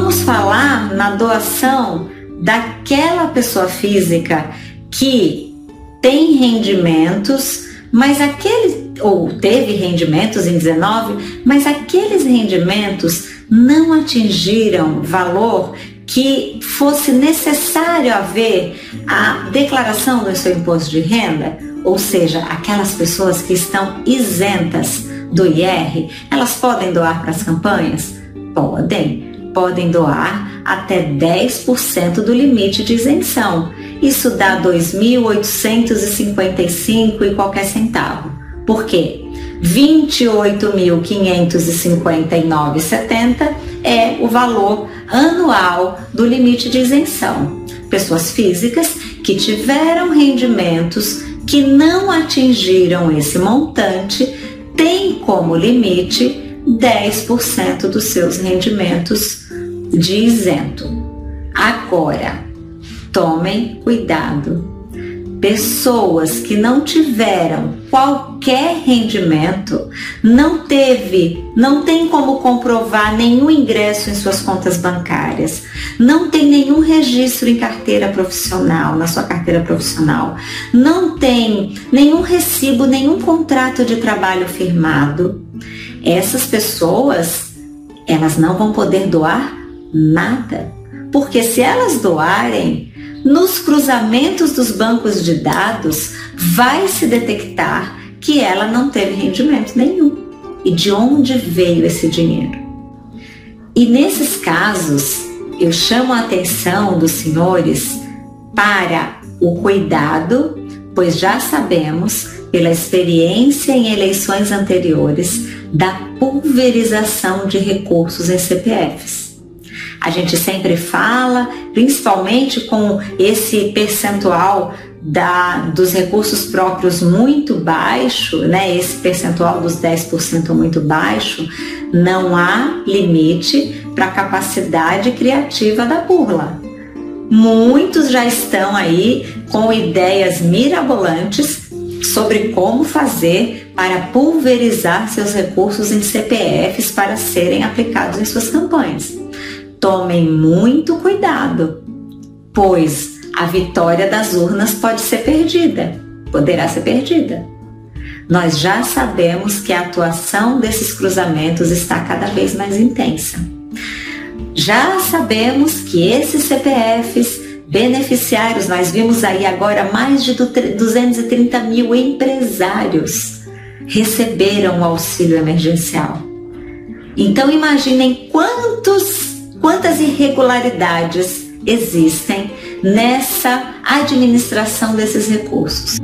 vamos falar na doação daquela pessoa física que tem rendimentos, mas aquele ou teve rendimentos em 19, mas aqueles rendimentos não atingiram valor que fosse necessário haver a declaração do seu imposto de renda, ou seja, aquelas pessoas que estão isentas do IR, elas podem doar para as campanhas? Podem. Podem doar até 10% do limite de isenção. Isso dá 2.855 e qualquer centavo. Por quê? 28.559,70 é o valor anual do limite de isenção. Pessoas físicas que tiveram rendimentos que não atingiram esse montante têm como limite 10% dos seus rendimentos de isento. Agora, tomem cuidado pessoas que não tiveram qualquer rendimento, não teve, não tem como comprovar nenhum ingresso em suas contas bancárias, não tem nenhum registro em carteira profissional, na sua carteira profissional, não tem nenhum recibo, nenhum contrato de trabalho firmado. Essas pessoas, elas não vão poder doar nada, porque se elas doarem, nos cruzamentos dos bancos de dados vai se detectar que ela não teve rendimento nenhum. E de onde veio esse dinheiro? E nesses casos, eu chamo a atenção dos senhores para o cuidado, pois já sabemos, pela experiência em eleições anteriores, da pulverização de recursos em CPFs. A gente sempre fala, principalmente com esse percentual da, dos recursos próprios muito baixo, né? Esse percentual dos 10% muito baixo, não há limite para a capacidade criativa da burla. Muitos já estão aí com ideias mirabolantes sobre como fazer para pulverizar seus recursos em CPFs para serem aplicados em suas campanhas. Tomem muito cuidado, pois a vitória das urnas pode ser perdida, poderá ser perdida. Nós já sabemos que a atuação desses cruzamentos está cada vez mais intensa. Já sabemos que esses CPFs beneficiários, nós vimos aí agora mais de 230 mil empresários receberam o auxílio emergencial. Então imaginem quantos quantas irregularidades existem nessa administração desses recursos.